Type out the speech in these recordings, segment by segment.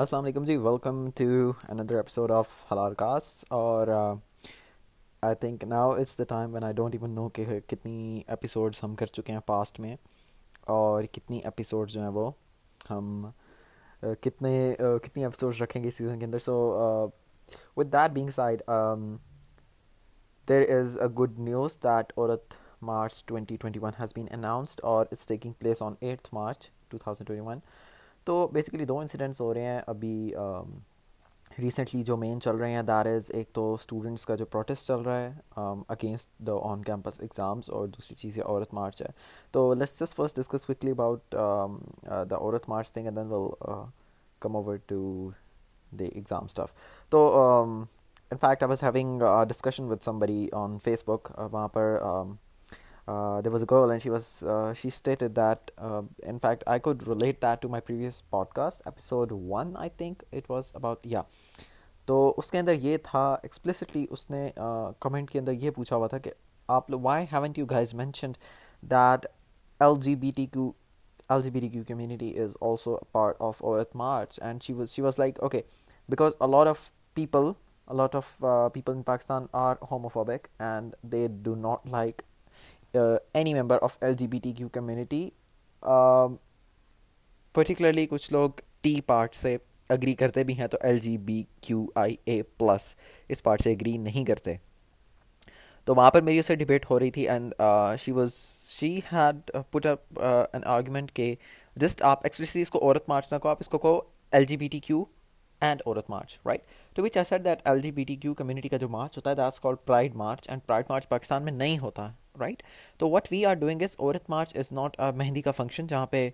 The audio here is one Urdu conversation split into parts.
السلام علیکم جی welcome to another episode of Halal Cast اور I think now it's the time when I don't even know کہ کتنی ایپیسوڈس ہم کر چکے ہیں پاسٹ میں اور کتنی ایپیسوڈ جو ہیں وہ ہم uh, کتنے uh, کتنی ایپیسوڈس رکھیں گے اس سیزن کے اندر. So with that being said there is a good news that Aurat March twenty twenty one has been announced اور it's taking place on eighth March two thousand twenty one تو بیسکلی دو انسیڈنٹس ہو رہے ہیں. ابھی ریسنٹلی جو مین چل رہے ہیں دیٹ از ایک تو اسٹوڈنٹس کا جو پروٹیسٹ چل رہا ہے against the on campus exams اور دوسری چیز یہ عورت مارچ ہے. تو let's just first discuss quickly about the Aurat March thing and then will come over to the exam stuff تو in fact I was having discussion with somebody on Facebook وہاں پر there was a girl and she was she stated that in fact I could relate that to my previous podcast episode one I think it was about یا تو اس کے اندر یہ تھا ایکسپلسٹلی اس نے کمنٹ کے اندر یہ پوچھا ہوا تھا کہ آپ لوگ why haven't you guys mentioned that L G B T Q L G B T Q community is also part of Aurat March and she was she was like okay because a lot of people a lot of people in Pakistan are homophobic and they do not like any member of L G B T Q community particularly کچھ لوگ ٹی پارٹ سے اگری کرتے بھی ہیں تو L G B Q I A plus us part سے اگری نہیں کرتے. تو وہاں پر میری اس سے ڈبیٹ ہو رہی تھی and she was she had put up an argument کہ جسٹ آپ ایکسپریسلی اس کو عورت مارچ نہ کو آپ اس کو کہو L G B T Q and Aurat march right تو which east that L G B T Q community کا جو مارچ ہوتا ہے that's called pride march and pride march Pakistan میں نہیں ہوتا. رائٹ تو what we are doing is Aurat March is not مہندی کا فنکشن جہاں پہ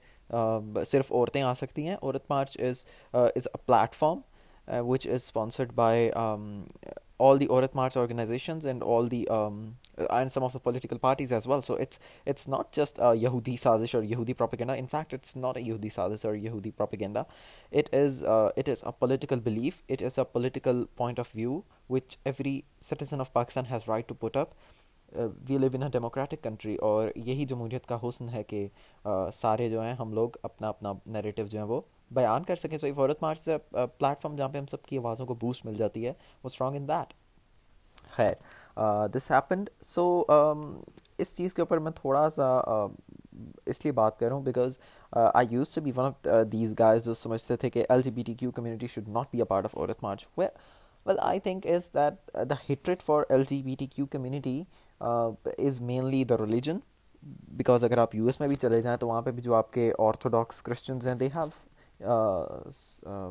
صرف عورتیں آ سکتی ہیں. Aurat march is is a platform which is sponsored by all the Aurat march organisations and all the and some of the political parties as well so it's it's not just یہودی سازش اور یہودی propaganda in fact it's not a یہودی سازش اور یہودی propaganda it is it is a political belief it is a political point of view which every citizen of Pakistan has right to put up we live in a democratic country اور یہی جمہوریت کا حسن ہے کہ uh, سارے جو ہیں ہم لوگ اپنا اپنا نیریٹو جو ہیں وہ بیان کر سکیں۔ سو عورت مارچ سے پلیٹ فارم جہاں پہ ہم سب کی آوازوں کو بوسٹ مل جاتی ہے وہ اسٹرانگ ان دیٹ خیر دس ہیپنڈ سو اس چیز کے اوپر میں تھوڑا سا uh, اس لیے بات کر رہا ہوں because I used to be one of these guys جو سمجھتے تھے کہ L G B T Q community should not be a part of Aurat march well I think is that the hatred for L G B T Q community is mainly the religion because اگر آپ یو ایس میں بھی چلے جائیں تو وہاں پہ بھی جو آپ کے آرتھوڈاکس کرسچنز ہیں they have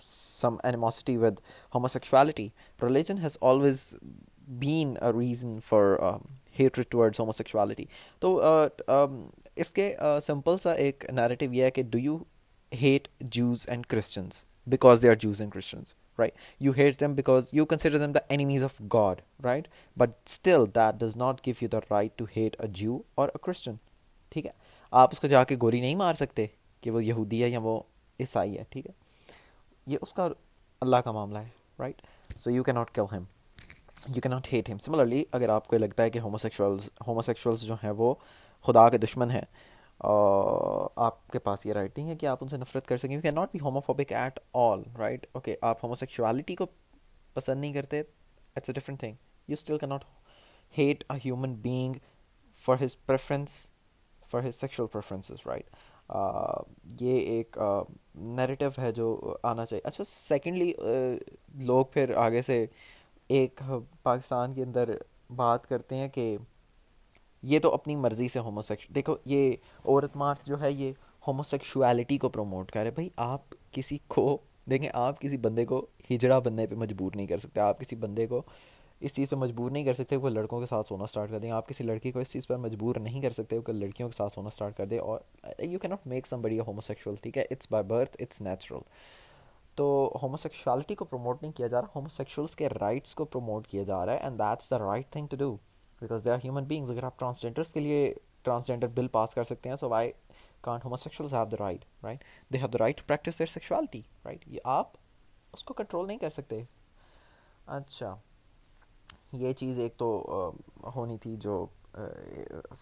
some animosity with homosexuality religion has always been a reason for hatred towards homosexuality تو uh, um, اس کے uh, سمپل سا ایک نیریٹیو یہ ہے کہ do you hate Jews and Christians because they are Jews and Christians right? You hate them because you consider them the enemies of god right? But still that does not give you the right to hate a jew or a christian. ٹھیک ہے؟ آپ اس کو جا کے گولی نہیں مار سکتے کہ وہ یہودی ہے یا وہ عیسائی ہے، ٹھیک ہے؟ یہ اس کا اللہ کا معاملہ ہے right so you can not kill ہم یو کی ناٹ ہیٹ ہم سملرلی اگر آپ کو لگتا ہے کہ ہوموسیکشولز ہوموسیکشولز جو ہیں وہ خدا کے دشمن ہیں آپ کے پاس یہ رائٹ نہیں ہے کہ آپ ان سے نفرت کر سکیں۔ You can not be homophobic at all right okay آپ ہوموسیکشوالٹی کو پسند نہیں کرتے it's a different thing you still can not hate a human being for his preference for his sexual preferences right یہ ایک uh, نیریٹو ہے جو آنا چاہیے۔ اچھا سیکنڈلی uh, لوگ پھر آگے سے ایک پاکستان کے اندر بات کرتے ہیں کہ یہ تو اپنی مرضی سے ہومو سیکش دیکھو، یہ عورت مارچ جو ہے، یہ ہومو سیکشویلٹی کو پروموٹ کرے بھائی، آپ کسی کو، دیکھیں، آپ کسی بندے کو ہجڑا بننے پہ مجبور نہیں کر سکتے۔ آپ کسی بندے کو اس چیز پہ مجبور نہیں کر سکتے، وہ لڑکوں کے ساتھ سونا اسٹارٹ کر دیں۔ آپ کسی لڑکی کو اس چیز پر مجبور نہیں کر سکتے، وہ لڑکیوں کے ساتھ سونا اسٹارٹ کر دیں۔ اور you can not make some بڑی ہومو سیکشول ٹھیک ہے؟ It's by birth it's natural تو ہومو سیکشوالٹی کو پروموٹ نہیں کیا جا رہا ہومو سیکشولس کے رائٹس کو پروموٹ کیا جا رہا ہے and that's the right thing to do because they are human beings اگر آپ ٹرانسجینڈرس کے لیے ٹرانسجینڈر بل پاس کر سکتے ہیں so why can't homosexuals have the right right they have the right to practise their sexuality right یہ آپ اس کو کنٹرول نہیں کر سکتے. اچھا. یہ چیز ایک تو ہونی تھی جو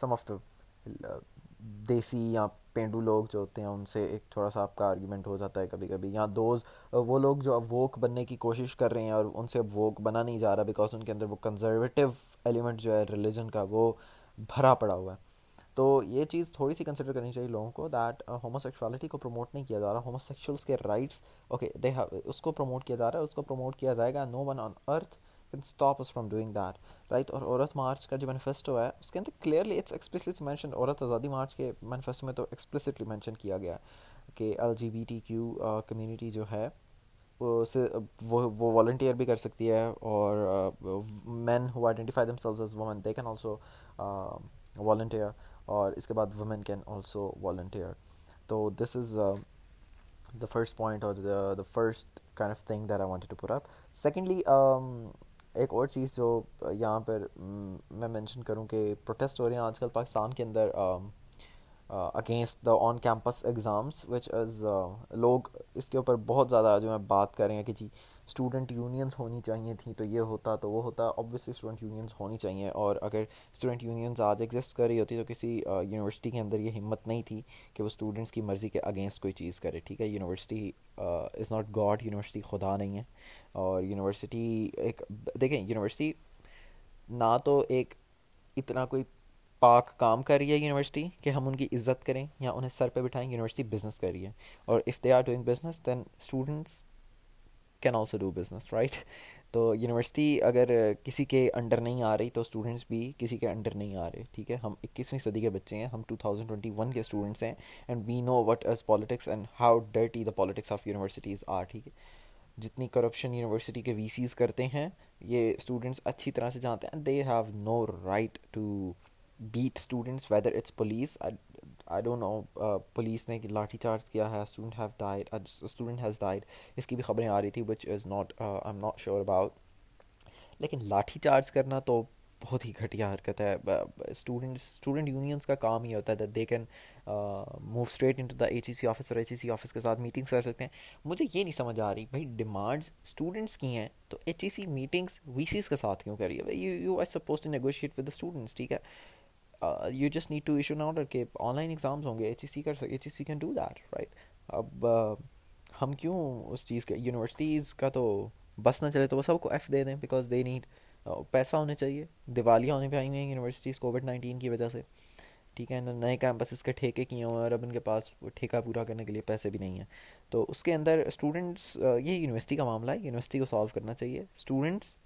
سم آف دا دیسی یا پینڈو لوگ جو ہوتے ہیں، ان سے ایک تھوڑا سا آپ کا آرگیومنٹ ہو جاتا ہے کبھی کبھی یا دوز وہ لوگ جو اب ووک بننے کی کوشش کر رہے ہیں اور ان سے اب ووک بنا نہیں جا رہا بیکاز ان کے اندر وہ کنزرویٹو ایلیمنٹ جو ہے ریلیجن کا وہ بھرا پڑا ہوا ہے۔ تو یہ چیز تھوڑی سی کنسیڈر کرنی چاہیے لوگوں کو دیٹ ہومو سیکشوالٹی کو پروموٹ نہیں کیا جا رہا ہومو سیکشولس کے رائٹس اوکے دے اس کو پروموٹ کیا جا رہا ہے، اس کو پروموٹ کیا جائے گا no one on earth can stop us from doing that right اور عورت مارچ کا جو مینیفیسٹو ہے، اس کے اندر clearly it's explicit mention Aurat Azadi march کے مینیفیسٹو میں تو ایکسپلسٹلی مینشن کیا گیا ہے کہ L G B T Q community جو ہے وہ وہ والنٹیئر بھی کر سکتی ہے اور men who identify themselves as women they can also volunteer اور اس کے بعد وومین کین آلسو والنٹیئر تو دس از دا فرسٹ پوائنٹ اور the first kind of thing that I wanted to pour up secondly ایک اور چیز جو یہاں پر میں مینشن کروں کہ پروٹیسٹ ہو رہے ہیں آج کل پاکستان کے اندر against the on campus exams which is لوگ اس کے اوپر بہت زیادہ جو ہے بات کر رہے ہیں کہ جی اسٹوڈنٹ یونینس ہونی چاہیے تھیں تو یہ ہوتا، تو وہ ہوتا اوبویسلی اسٹوڈنٹ یونینس ہونی چاہیے، اور اگر اسٹوڈنٹ یونینس آج ایگزسٹ کر رہی ہوتی تو کسی یونیورسٹی کے اندر یہ ہمت نہیں تھی کہ وہ اسٹوڈنٹس کی مرضی کے اگینسٹ کوئی چیز کرے، ٹھیک ہے؟ University is not god university خدا نہیں ہے، اور یونیورسٹی ایک، دیکھیں یونیورسٹی نہ تو ایک اتنا کوئی پاک کام کر رہی ہے یونیورسٹی کہ ہم ان کی عزت کریں یا انہیں سر پہ بٹھائیں یونیورسٹی بزنس کر رہی ہے اور if they are doing business then students can also do business right تو یونیورسٹی اگر کسی کے انڈر نہیں آ رہی تو اسٹوڈنٹس بھی کسی کے انڈر نہیں آ رہے، ٹھیک ہے؟ ہم اکیسویں صدی کے بچے ہیں، ہم ٹو تھاؤزنڈ ٹوئنٹی ون کے اسٹوڈنٹس ہیں and we know what is politics and how dirty the politics of universities are ٹھیک ہے؟ جتنی کرپشن یونیورسٹی کے وی سیز کرتے ہیں، یہ اسٹوڈنٹس اچھی طرح سے جانتے ہیں they have no right to beat students whether it's police I don't know police نے لاٹھی چارج کیا ہے student have died student has died اس کی بھی خبریں آ رہی تھی which is not I am not sure about لیکن لاٹھی چارج کرنا تو بہت ہی گھٹیا حرکت ہے. اسٹوڈنٹس اسٹوڈنٹ یونینس کا کام ہی ہوتا ہے they can move straight into the H E C office اور ایچ ای سی آفس کے ساتھ میٹنگس کر سکتے ہیں. مجھے یہ نہیں سمجھ آ رہی بھائی ڈیمانڈس اسٹوڈنٹس کی ہیں تو H E C meetings V Cs کے ساتھ کیوں کریے بھائی you you I suppose to negotiate with the students ٹھیک ہے؟ You just need to issue order کہ آن لائن ایگزامس ہوں گے ایچ ای سی کر سکے H E C can do that right اب ہم کیوں اس چیز کے یونیورسٹیز کا تو بس نہ چلے تو وہ سب کو ایف دے دیں بیکاز دے نیڈ پیسہ ہونے چاہیے دیوالیاں ہونے پہ آئی ہوئی ہیں یونیورسٹیز کووڈ نائنٹین کی وجہ سے ٹھیک ہے نئے کیمپسز کے ٹھیکے کیے ہوئے ہیں اور اب ان کے پاس ٹھیکہ پورا کرنے کے لیے پیسے بھی نہیں ہیں تو اس کے اندر اسٹوڈنٹس یہ یونیورسٹی کا معاملہ ہے یونیورسٹی کو سالو کرنا چاہیے اسٹوڈنٹس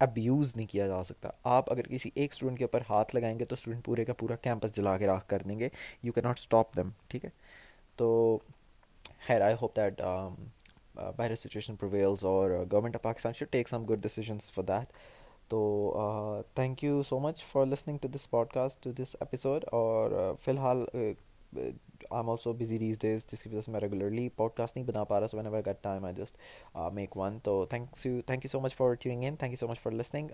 ابیوز نہیں کیا جا سکتا۔ آپ اگر کسی ایک اسٹوڈنٹ کے اوپر ہاتھ لگائیں گے تو اسٹوڈنٹ پورے کا پورا کیمپس جلا کے راکھ کر دیں گے۔ You can not stop them ٹھیک ہے؟ تو خیر I hope that better situation prevails اور government of Pakistan should take some good decisions for that تو thank you so much for listening to this podcast to this episode اور uh, فی الحال uh, I am also busy these days جس کی وجہ سے میں ریگولرلی پوڈ کاسٹ نہیں بنا پا رہا so whenever get time I just make one تو thanks you thank you so much for tuning in thank you so much for listening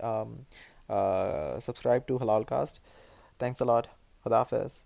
subscribe to Halal cast thanks a lot خدا حافظ